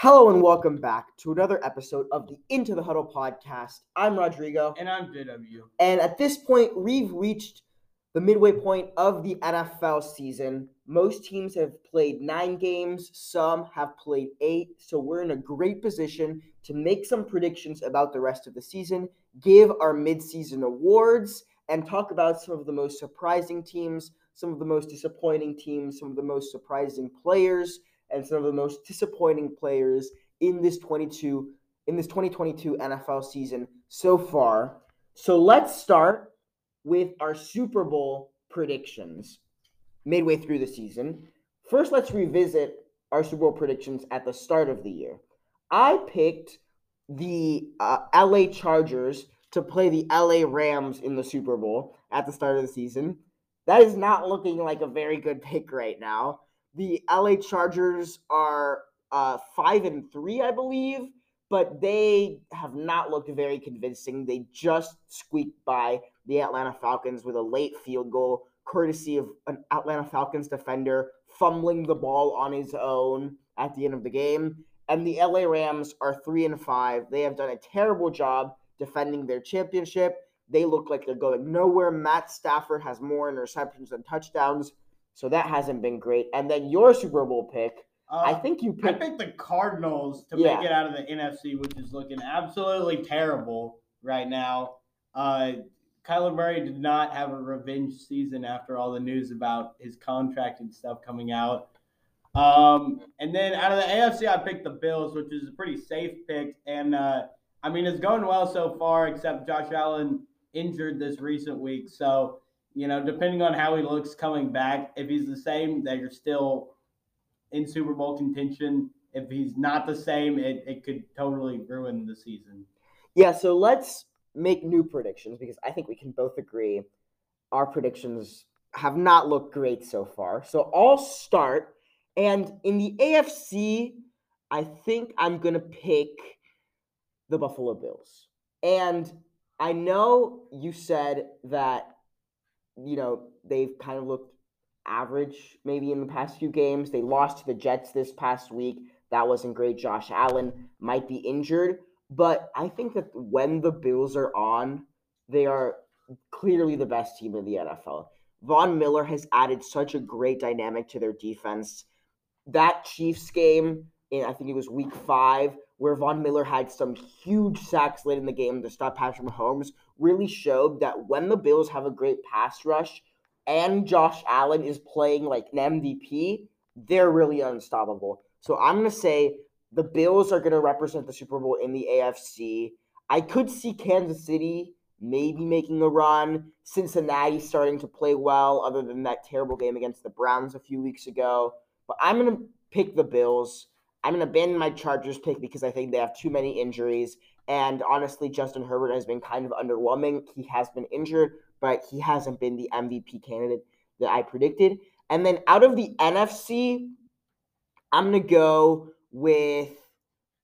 Hello and welcome back to another episode of the Into the Huddle podcast. I'm Rodrigo, And I'm JW. and at this point, we've reached the midway point of the NFL season. Most teams have played nine games, some have played eight, so we're in a great position to make some predictions about the rest of the season, give our midseason awards, and talk about some of the most surprising teams, some of the most disappointing teams, some of the most surprising players and some of the most disappointing players in this 22 in this 2022 NFL season so far. So let's start with our Super Bowl predictions midway through the season. First, let's revisit our Super Bowl predictions at the start of the year. I picked the uh, LA Chargers to play the LA Rams in the Super Bowl at the start of the season. That is not looking like a very good pick right now. The LA Chargers are uh, five and three, I believe, but they have not looked very convincing. They just squeaked by the Atlanta Falcons with a late field goal, courtesy of an Atlanta Falcons defender fumbling the ball on his own at the end of the game. And the LA Rams are three and five. They have done a terrible job defending their championship. They look like they're going nowhere. Matt Stafford has more interceptions than touchdowns. So that hasn't been great. And then your Super Bowl pick, Uh, I think you I picked. picked the Cardinals to Yeah. make it out of the NFC, which is looking absolutely terrible right now. Uh, Kyler Murray did not have a revenge season after all the news about his contract and stuff coming out. Um, and then out of the AFC, I picked the Bills, which is a pretty safe pick. And uh, I mean, it's going well so far, except Josh Allen injured this recent week. So, you know, depending on how he looks coming back, if he's the same, that you're still in Super Bowl contention. If he's not the same, it, it could totally ruin the season. Yeah, so let's make new predictions because I think we can both agree our predictions have not looked great so far. So I'll start. And in the AFC, I think I'm going to pick the Buffalo Bills. And I know you said that, you know, they've kind of looked average maybe in the past few games. They lost to the Jets this past week. That wasn't great. Josh Allen might be injured. But I think that when the Bills are on, they are clearly the best team in the NFL. Von Miller has added such a great dynamic to their defense. That Chiefs game, in I think it was week five, where Von Miller had some huge sacks late in the game to stop Patrick Mahomes, really showed that when the Bills have a great pass rush and Josh Allen is playing like an MVP, they're really unstoppable. So I'm going to say the Bills are going to represent the Super Bowl in the AFC. I could see Kansas City maybe making a run. Cincinnati starting to play well, other than that terrible game against the Browns a few weeks ago. But I'm going to pick the Bills. I'm going to abandon my Chargers pick because I think they have too many injuries. And honestly, Justin Herbert has been kind of underwhelming. He has been injured, but he hasn't been the MVP candidate that I predicted. And then out of the NFC, I'm going to go with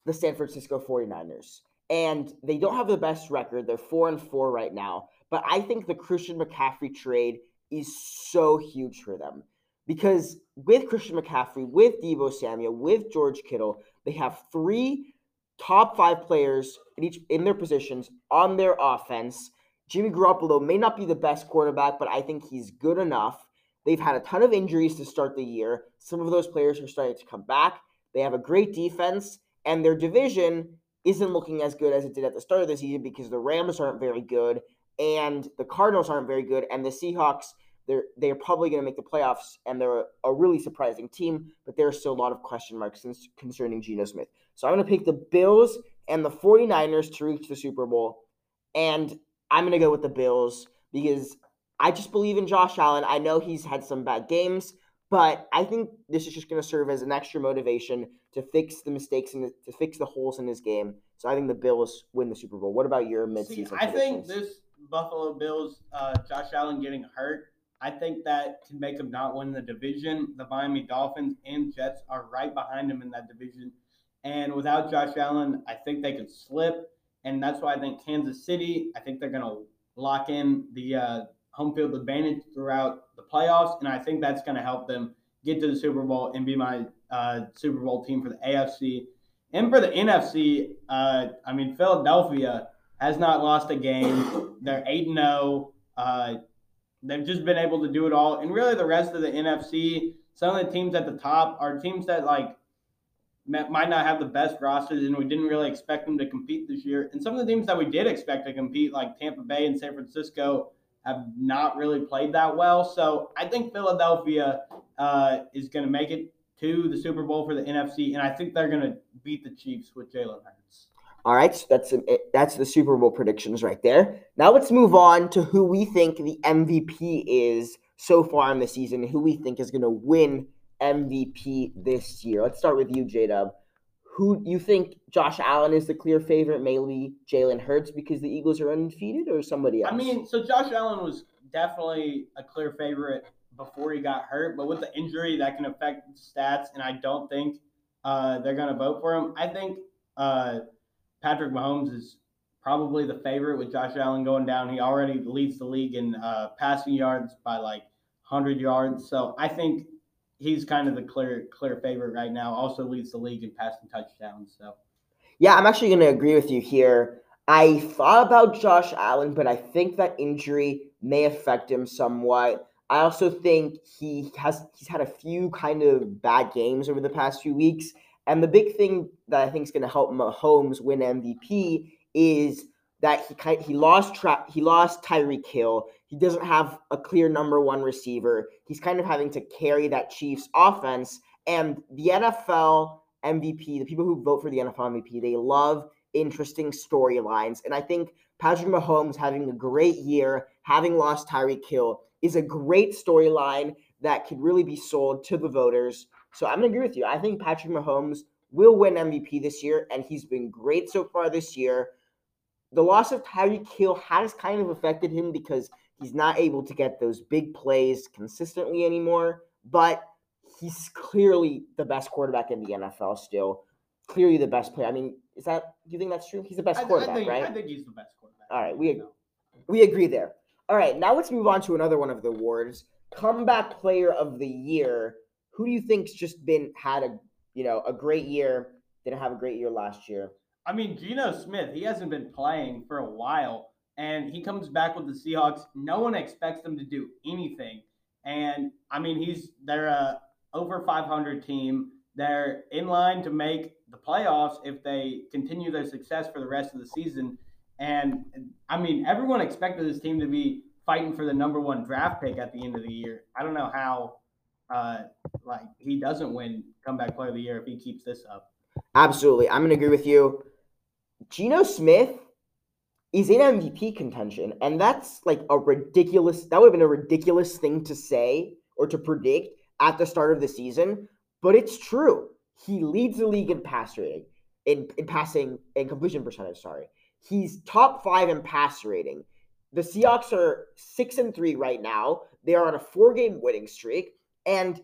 the San Francisco 49ers. And they don't have the best record. They're 4 and 4 right now, but I think the Christian McCaffrey trade is so huge for them. Because with Christian McCaffrey, with Deebo Samuel, with George Kittle, they have three top 5 players in each in their positions on their offense. Jimmy Garoppolo may not be the best quarterback, but I think he's good enough. They've had a ton of injuries to start the year. Some of those players are starting to come back. They have a great defense, and their division isn't looking as good as it did at the start of the season because the Rams aren't very good, and the Cardinals aren't very good, and the Seahawks they're they're probably going to make the playoffs, and they're a, really surprising team, but there's still a lot of question marks concerning Geno Smith. So I'm going to pick the Bills and the 49ers to reach the Super Bowl, and I'm going to go with the Bills because I just believe in Josh Allen. I know he's had some bad games, but I think this is just going to serve as an extra motivation to fix the mistakes and to fix the holes in his game. So I think the Bills win the Super Bowl. What about your See, midseason? I think this Buffalo Bills, uh, Josh Allen getting hurt, I think that can make him not win the division. The Miami Dolphins and Jets are right behind him in that division. And without Josh Allen, I think they could slip. And that's why I think Kansas City, I think they're going to lock in the uh, home field advantage throughout the playoffs. And I think that's going to help them get to the Super Bowl and be my uh, Super Bowl team for the AFC. And for the NFC, uh, I mean, Philadelphia has not lost a game. They're 8 0. Uh, they've just been able to do it all. And really, the rest of the NFC, some of the teams at the top are teams that, like, might not have the best rosters, and we didn't really expect them to compete this year. And some of the teams that we did expect to compete, like Tampa Bay and San Francisco, have not really played that well. So I think Philadelphia uh, is going to make it to the Super Bowl for the NFC, and I think they're going to beat the Chiefs with Jalen Hurts. All right, so that's that's the Super Bowl predictions right there. Now let's move on to who we think the MVP is so far in the season, who we think is going to win MVP this year. Let's start with you, J Dub. Who you think Josh Allen is the clear favorite? Maybe Jalen Hurts because the Eagles are undefeated, or somebody else? I mean, so Josh Allen was definitely a clear favorite before he got hurt, but with the injury, that can affect stats, and I don't think uh, they're going to vote for him. I think uh, Patrick Mahomes is probably the favorite with Josh Allen going down. He already leads the league in uh, passing yards by like 100 yards, so I think he's kind of the clear clear favorite right now. Also leads the league in passing touchdowns. So, yeah, I'm actually going to agree with you here. I thought about Josh Allen, but I think that injury may affect him somewhat. I also think he has he's had a few kind of bad games over the past few weeks, and the big thing that I think is going to help Mahomes win MVP is that he kind he lost tra- he lost Tyreek Hill. He doesn't have a clear number one receiver. He's kind of having to carry that Chiefs offense. And the NFL MVP, the people who vote for the NFL MVP, they love interesting storylines. And I think Patrick Mahomes having a great year, having lost Tyreek Hill, is a great storyline that could really be sold to the voters. So I'm going to agree with you. I think Patrick Mahomes will win MVP this year, and he's been great so far this year the loss of Tyreek Hill has kind of affected him because he's not able to get those big plays consistently anymore. But he's clearly the best quarterback in the NFL still. Clearly the best player. I mean, is that do you think that's true? He's the best quarterback, I think, right? I think he's the best quarterback. All right, we we agree there. All right, now let's move on to another one of the awards. Comeback player of the year. Who do you think's just been had a you know a great year? Didn't have a great year last year. I mean, Geno Smith, he hasn't been playing for a while, and he comes back with the Seahawks. No one expects them to do anything. And I mean, he's they're a over 500 team. They're in line to make the playoffs if they continue their success for the rest of the season. And I mean, everyone expected this team to be fighting for the number one draft pick at the end of the year. I don't know how, uh, like, he doesn't win comeback player of the year if he keeps this up. Absolutely, I'm gonna agree with you. Geno Smith is in MVP contention, and that's like a ridiculous. That would have been a ridiculous thing to say or to predict at the start of the season, but it's true. He leads the league in pass rating, in, in passing and completion percentage. Sorry, he's top five in pass rating. The Seahawks are six and three right now. They are on a four-game winning streak, and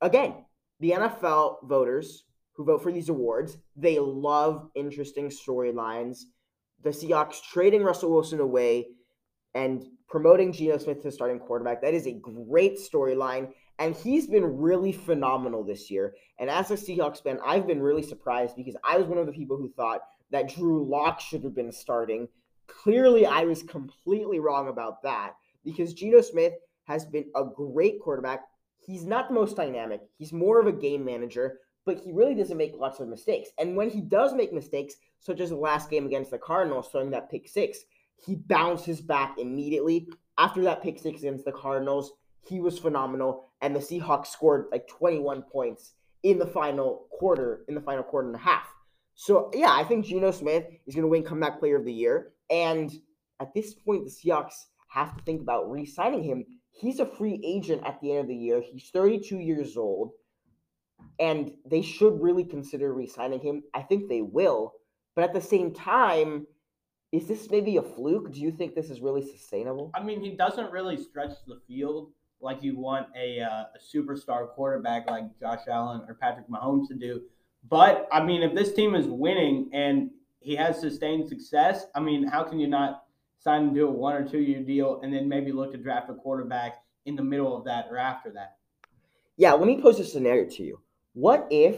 again, the NFL voters who vote for these awards. They love interesting storylines. The Seahawks trading Russell Wilson away and promoting Geno Smith to starting quarterback. That is a great storyline. And he's been really phenomenal this year. And as a Seahawks fan, I've been really surprised because I was one of the people who thought that Drew Lock should have been starting. Clearly, I was completely wrong about that because Geno Smith has been a great quarterback. He's not the most dynamic, he's more of a game manager, but he really doesn't make lots of mistakes. And when he does make mistakes, such as the last game against the Cardinals, throwing that pick six, he bounces back immediately. After that pick six against the Cardinals, he was phenomenal, and the Seahawks scored like 21 points in the final quarter, in the final quarter and a half. So yeah, I think Geno Smith is going to win comeback player of the year, and at this point, the Seahawks have to think about re-signing him. He's a free agent at the end of the year. He's 32 years old and they should really consider re-signing him. I think they will, but at the same time, is this maybe a fluke? Do you think this is really sustainable? I mean, he doesn't really stretch the field like you want a, uh, a superstar quarterback like Josh Allen or Patrick Mahomes to do. But I mean, if this team is winning and he has sustained success, I mean, how can you not sign him to a one or two year deal and then maybe look to draft a quarterback in the middle of that or after that? Yeah, let me pose a scenario to you. What if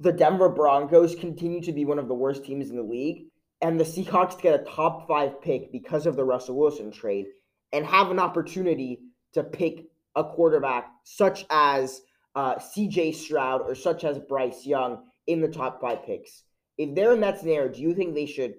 the Denver Broncos continue to be one of the worst teams in the league, and the Seahawks get a top five pick because of the Russell Wilson trade and have an opportunity to pick a quarterback such as uh, CJ Stroud or such as Bryce Young in the top five picks. If they're in that scenario, do you think they should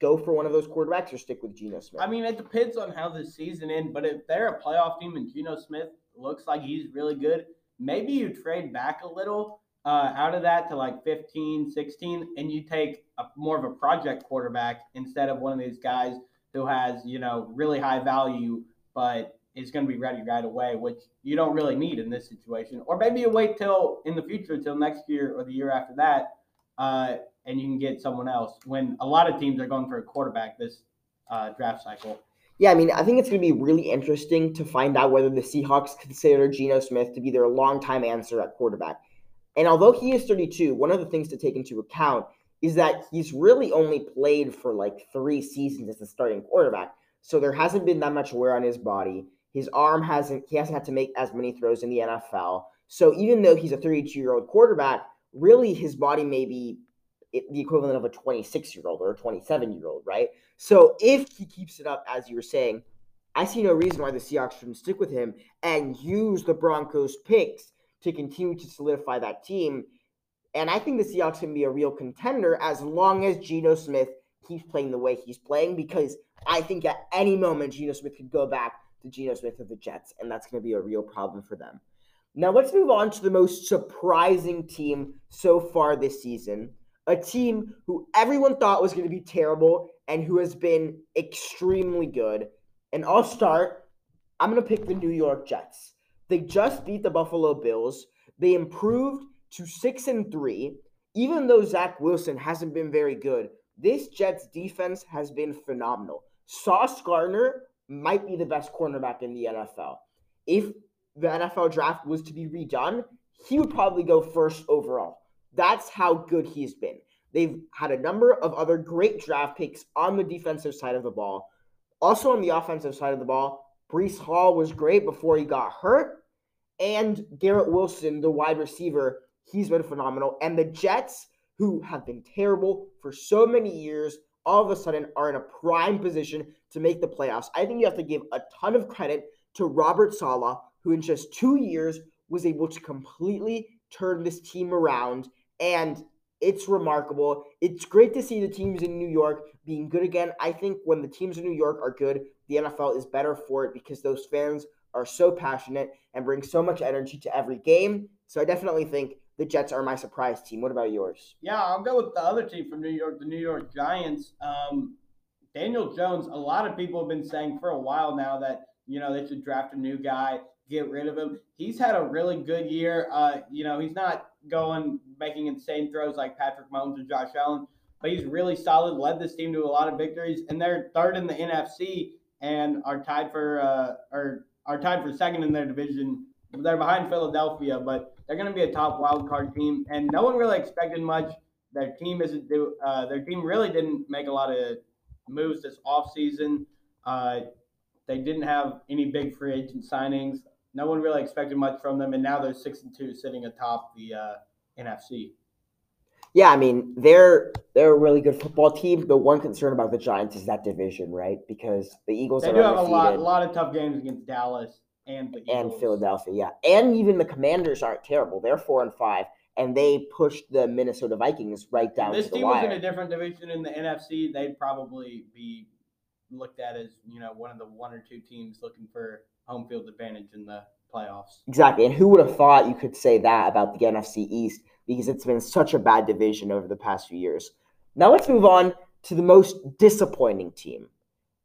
go for one of those quarterbacks or stick with Geno Smith? I mean, it depends on how the season ends, but if they're a playoff team and Geno Smith looks like he's really good, maybe you trade back a little uh, out of that to like 15, 16, and you take a, more of a project quarterback instead of one of these guys who has, you know, really high value, but is going to be ready right away, which you don't really need in this situation. Or maybe you wait till in the future, till next year or the year after that, uh, and you can get someone else when a lot of teams are going for a quarterback this uh, draft cycle. Yeah, I mean, I think it's going to be really interesting to find out whether the Seahawks consider Geno Smith to be their longtime answer at quarterback. And although he is 32, one of the things to take into account is that he's really only played for like three seasons as a starting quarterback. So there hasn't been that much wear on his body. His arm hasn't, he hasn't had to make as many throws in the NFL. So even though he's a 32 year old quarterback, really his body may be the equivalent of a 26 year old or a 27 year old, right? So if he keeps it up, as you were saying, I see no reason why the Seahawks shouldn't stick with him and use the Broncos picks to continue to solidify that team. And I think the Seahawks can be a real contender as long as Geno Smith keeps playing the way he's playing, because I think at any moment Geno Smith could go back to Geno Smith of the Jets, and that's going to be a real problem for them. Now let's move on to the most surprising team so far this season a team who everyone thought was going to be terrible and who has been extremely good. And I'll start. I'm going to pick the New York Jets. They just beat the Buffalo Bills. They improved to 6 and 3. Even though Zach Wilson hasn't been very good, this Jets defense has been phenomenal. Sauce Gardner might be the best cornerback in the NFL. If the NFL draft was to be redone, he would probably go first overall. That's how good he's been. They've had a number of other great draft picks on the defensive side of the ball. Also on the offensive side of the ball, Breece Hall was great before he got hurt. And Garrett Wilson, the wide receiver, he's been phenomenal. And the Jets, who have been terrible for so many years, all of a sudden are in a prime position to make the playoffs. I think you have to give a ton of credit to Robert Saleh, who in just two years was able to completely turn this team around and it's remarkable. It's great to see the teams in New York being good again. I think when the teams in New York are good, the NFL is better for it because those fans are so passionate and bring so much energy to every game. So I definitely think the Jets are my surprise team. What about yours? Yeah, I'll go with the other team from New York, the New York Giants. Um, Daniel Jones, a lot of people have been saying for a while now that, you know, they should draft a new guy get rid of him. He's had a really good year. Uh, you know, he's not going making insane throws like Patrick Mahomes or Josh Allen, but he's really solid. Led this team to a lot of victories, and they're third in the NFC and are tied for uh, or are tied for second in their division. They're behind Philadelphia, but they're going to be a top wild card team, and no one really expected much. Their team isn't do. Uh, their team really didn't make a lot of moves this offseason. Uh, they didn't have any big free agent signings no one really expected much from them, and now they're six and two, sitting atop the uh, NFC. Yeah, I mean they're they're a really good football team. The one concern about the Giants is that division, right? Because the Eagles they do have a lot a lot of tough games against Dallas and the and Philadelphia, yeah, and even the Commanders aren't terrible. They're four and five, and they pushed the Minnesota Vikings right down. If this team was in a different division in the NFC, they'd probably be looked at as you know one of the one or two teams looking for home field advantage in the playoffs. Exactly. And who would have thought you could say that about the NFC East because it's been such a bad division over the past few years. Now let's move on to the most disappointing team.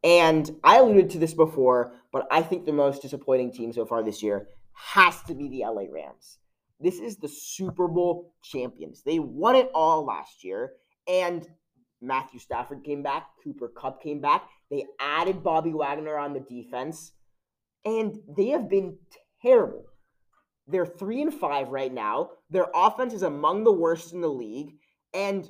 And I alluded to this before, but I think the most disappointing team so far this year has to be the LA Rams. This is the Super Bowl champions. They won it all last year, and Matthew Stafford came back, Cooper Kupp came back. They added Bobby Wagner on the defense and they have been terrible. They're three and five right now. Their offense is among the worst in the league, and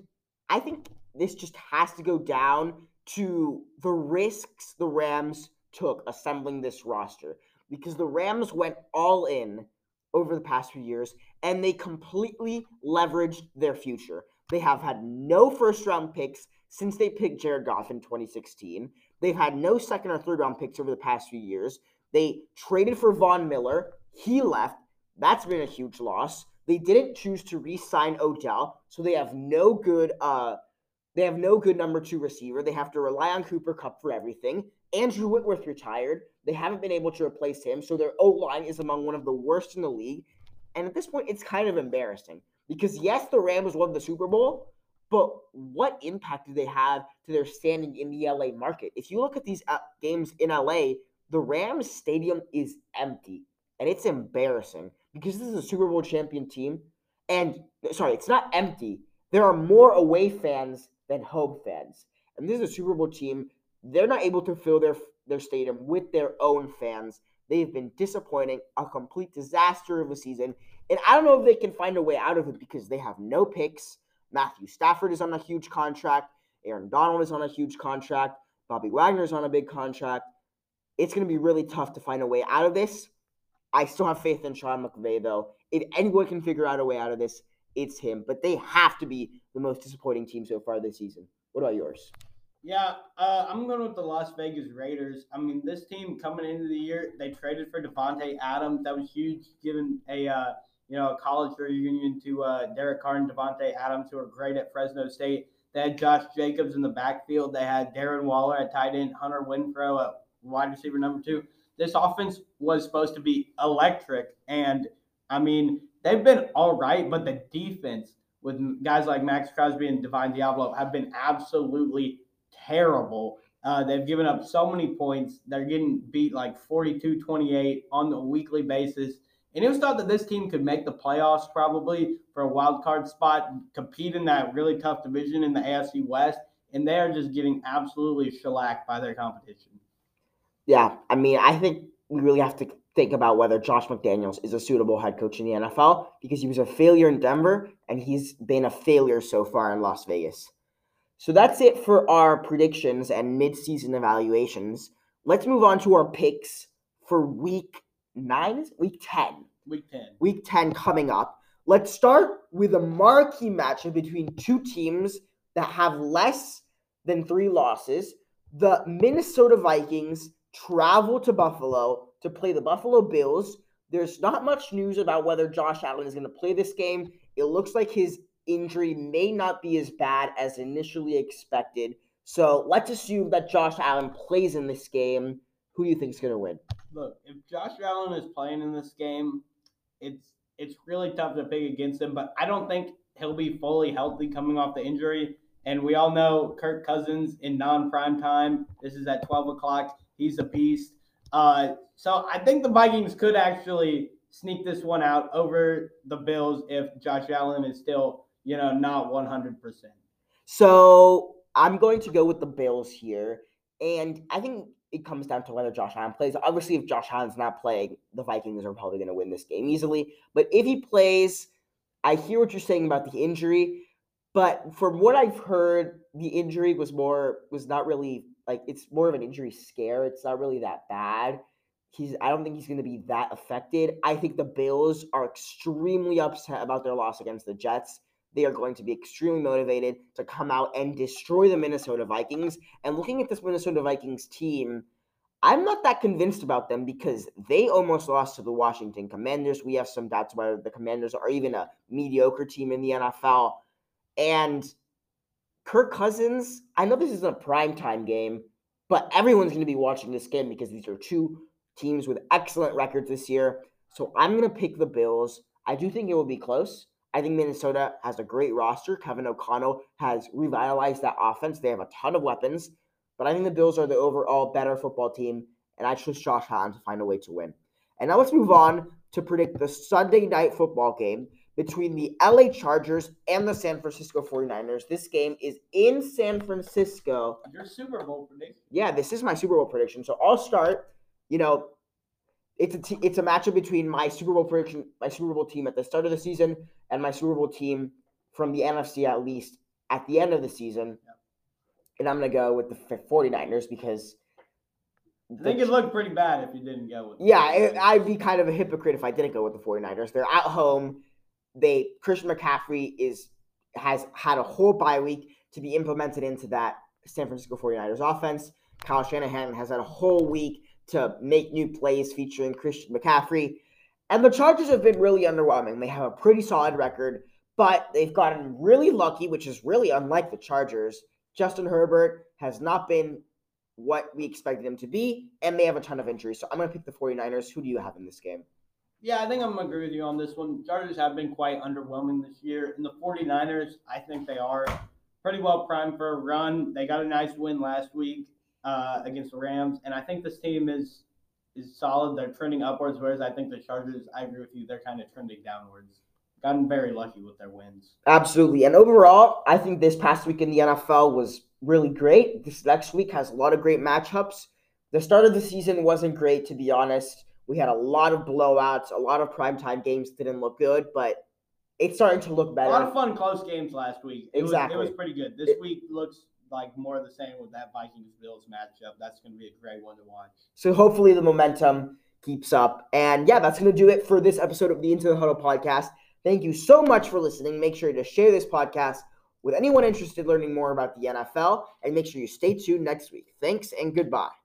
I think this just has to go down to the risks the Rams took assembling this roster because the Rams went all in over the past few years and they completely leveraged their future. They have had no first round picks since they picked Jared Goff in 2016. They've had no second or third round picks over the past few years. They traded for Von Miller. He left. That's been a huge loss. They didn't choose to re-sign Odell, so they have no good uh they have no good number two receiver. They have to rely on Cooper Kupp for everything. Andrew Whitworth retired. They haven't been able to replace him, so their O line is among one of the worst in the league. And at this point, it's kind of embarrassing because yes, the Rams won the Super Bowl, but what impact do they have to their standing in the LA market? If you look at these uh, games in LA, the Rams stadium is empty, and it's embarrassing because this is a Super Bowl champion team. And sorry, it's not empty. There are more away fans than home fans, and this is a Super Bowl team. They're not able to fill their their stadium with their own fans. They've been disappointing, a complete disaster of a season. And I don't know if they can find a way out of it because they have no picks. Matthew Stafford is on a huge contract. Aaron Donald is on a huge contract. Bobby Wagner is on a big contract. It's going to be really tough to find a way out of this. I still have faith in Sean McVay, though. If anyone can figure out a way out of this, it's him. But they have to be the most disappointing team so far this season. What about yours? Yeah, uh, I'm going with the Las Vegas Raiders. I mean, this team coming into the year, they traded for Davante Adams. That was huge, given a uh, you know a college reunion to uh, Derek Carr and Davante Adams, who are great at Fresno State. They had Josh Jacobs in the backfield. They had Darren Waller at tight end, Hunter Renfrow at wide receiver number two. This offense was supposed to be electric, and I mean they've been all right, but the defense with guys like Maxx Crosby and Divine Deablo have been absolutely terrible. Uh, they've given up so many points. They're getting beat like 42 28 on a weekly basis. And it was thought that this team could make the playoffs probably for a wild card spot, compete in that really tough division in the AFC West. And they are just getting absolutely shellacked by their competition. Yeah, I mean, I think we really have to think about whether Josh McDaniels is a suitable head coach in the NFL because he was a failure in Denver and he's been a failure so far in Las Vegas. So that's it for our predictions and mid-season evaluations. Let's move on to our picks for week nine, week 10. Week 10. Week 10 coming up. Let's start with a marquee matchup between two teams that have less than three losses. The Minnesota Vikings travel to Buffalo to play the Buffalo Bills. There's not much news about whether Josh Allen is going to play this game. It looks like his injury may not be as bad as initially expected. So let's assume that Josh Allen plays in this game. Who do you think is going to win? Look, if Josh Allen is playing in this game, it's it's really tough to pick against him. But I don't think he'll be fully healthy coming off the injury. And we all know Kirk Cousins in non-prime time. This is at 12 o'clock. He's a beast. Uh, so I think the Vikings could actually sneak this one out over the Bills if Josh Allen is still you know, not 100%. So I'm going to go with the Bills here. And I think it comes down to whether Josh Allen plays. Obviously, if Josh Allen's not playing, the Vikings are probably going to win this game easily. But if he plays, I hear what you're saying about the injury. But from what I've heard, the injury was more was not really like it's more of an injury scare. It's not really that bad. He's I don't think he's going to be that affected. I think the Bills are extremely upset about their loss against the Jets they are going to be extremely motivated to come out and destroy the Minnesota Vikings. And looking at this Minnesota Vikings team, I'm not that convinced about them because they almost lost to the Washington Commanders. We have some doubts whether the Commanders are even a mediocre team in the NFL. And Kirk Cousins, I know this isn't a primetime game, but everyone's going to be watching this game because these are two teams with excellent records this year. So I'm going to pick the Bills. I do think it will be close. I think Minnesota has a great roster. Kevin O'Connell has revitalized that offense. They have a ton of weapons, but I think the Bills are the overall better football team, and I trust Josh Allen to find a way to win. And now let's move on to predict the Sunday night football game between the LA Chargers and the San Francisco 49ers. This game is in San Francisco. Your Super Bowl prediction. Yeah, this is my Super Bowl prediction. So I'll start. You know, it's a t- it's a matchup between my Super Bowl prediction, my Super Bowl team at the start of the season, and my Super Bowl team from the NFC at least at the end of the season. And I'm gonna go with the 49ers because I think it looked pretty bad if you didn't go with. Yeah, it, I'd be kind of a hypocrite if I didn't go with the 49ers. They're at home. They Christian McCaffrey is has had a whole bye week to be implemented into that San Francisco 49ers offense. Kyle Shanahan has had a whole week to make new plays featuring Christian McCaffrey. And the Chargers have been really underwhelming. They have a pretty solid record, but they've gotten really lucky, which is really unlike the Chargers. Justin Herbert has not been what we expected him to be, and they have a ton of injuries. So I'm going to pick the 49ers. Who do you have in this game? Yeah, I think I'm to agree with you on this one. Chargers have been quite underwhelming this year. And the 49ers, I think they are pretty well primed for a run. They got a nice win last week uh, against the Rams, and I think this team is is solid. They're trending upwards, whereas I think the Chargers, I agree with you, they're kind of trending downwards. Gotten very lucky with their wins. Absolutely. And overall, I think this past week in the NFL was really great. This next week has a lot of great matchups. The start of the season wasn't great, to be honest. We had a lot of blowouts, a lot of primetime games didn't look good, but it's starting to look better. A lot of fun close games last week. It exactly. Was, it was pretty good. This it, week looks like more of the same with that Vikings Bills matchup. That's going to be a great one to watch. So hopefully the momentum keeps up. And yeah, that's going to do it for this episode of the Into the Huddle podcast. Thank you so much for listening. Make sure to share this podcast with anyone interested in learning more about the NFL and make sure you stay tuned next week. Thanks and goodbye.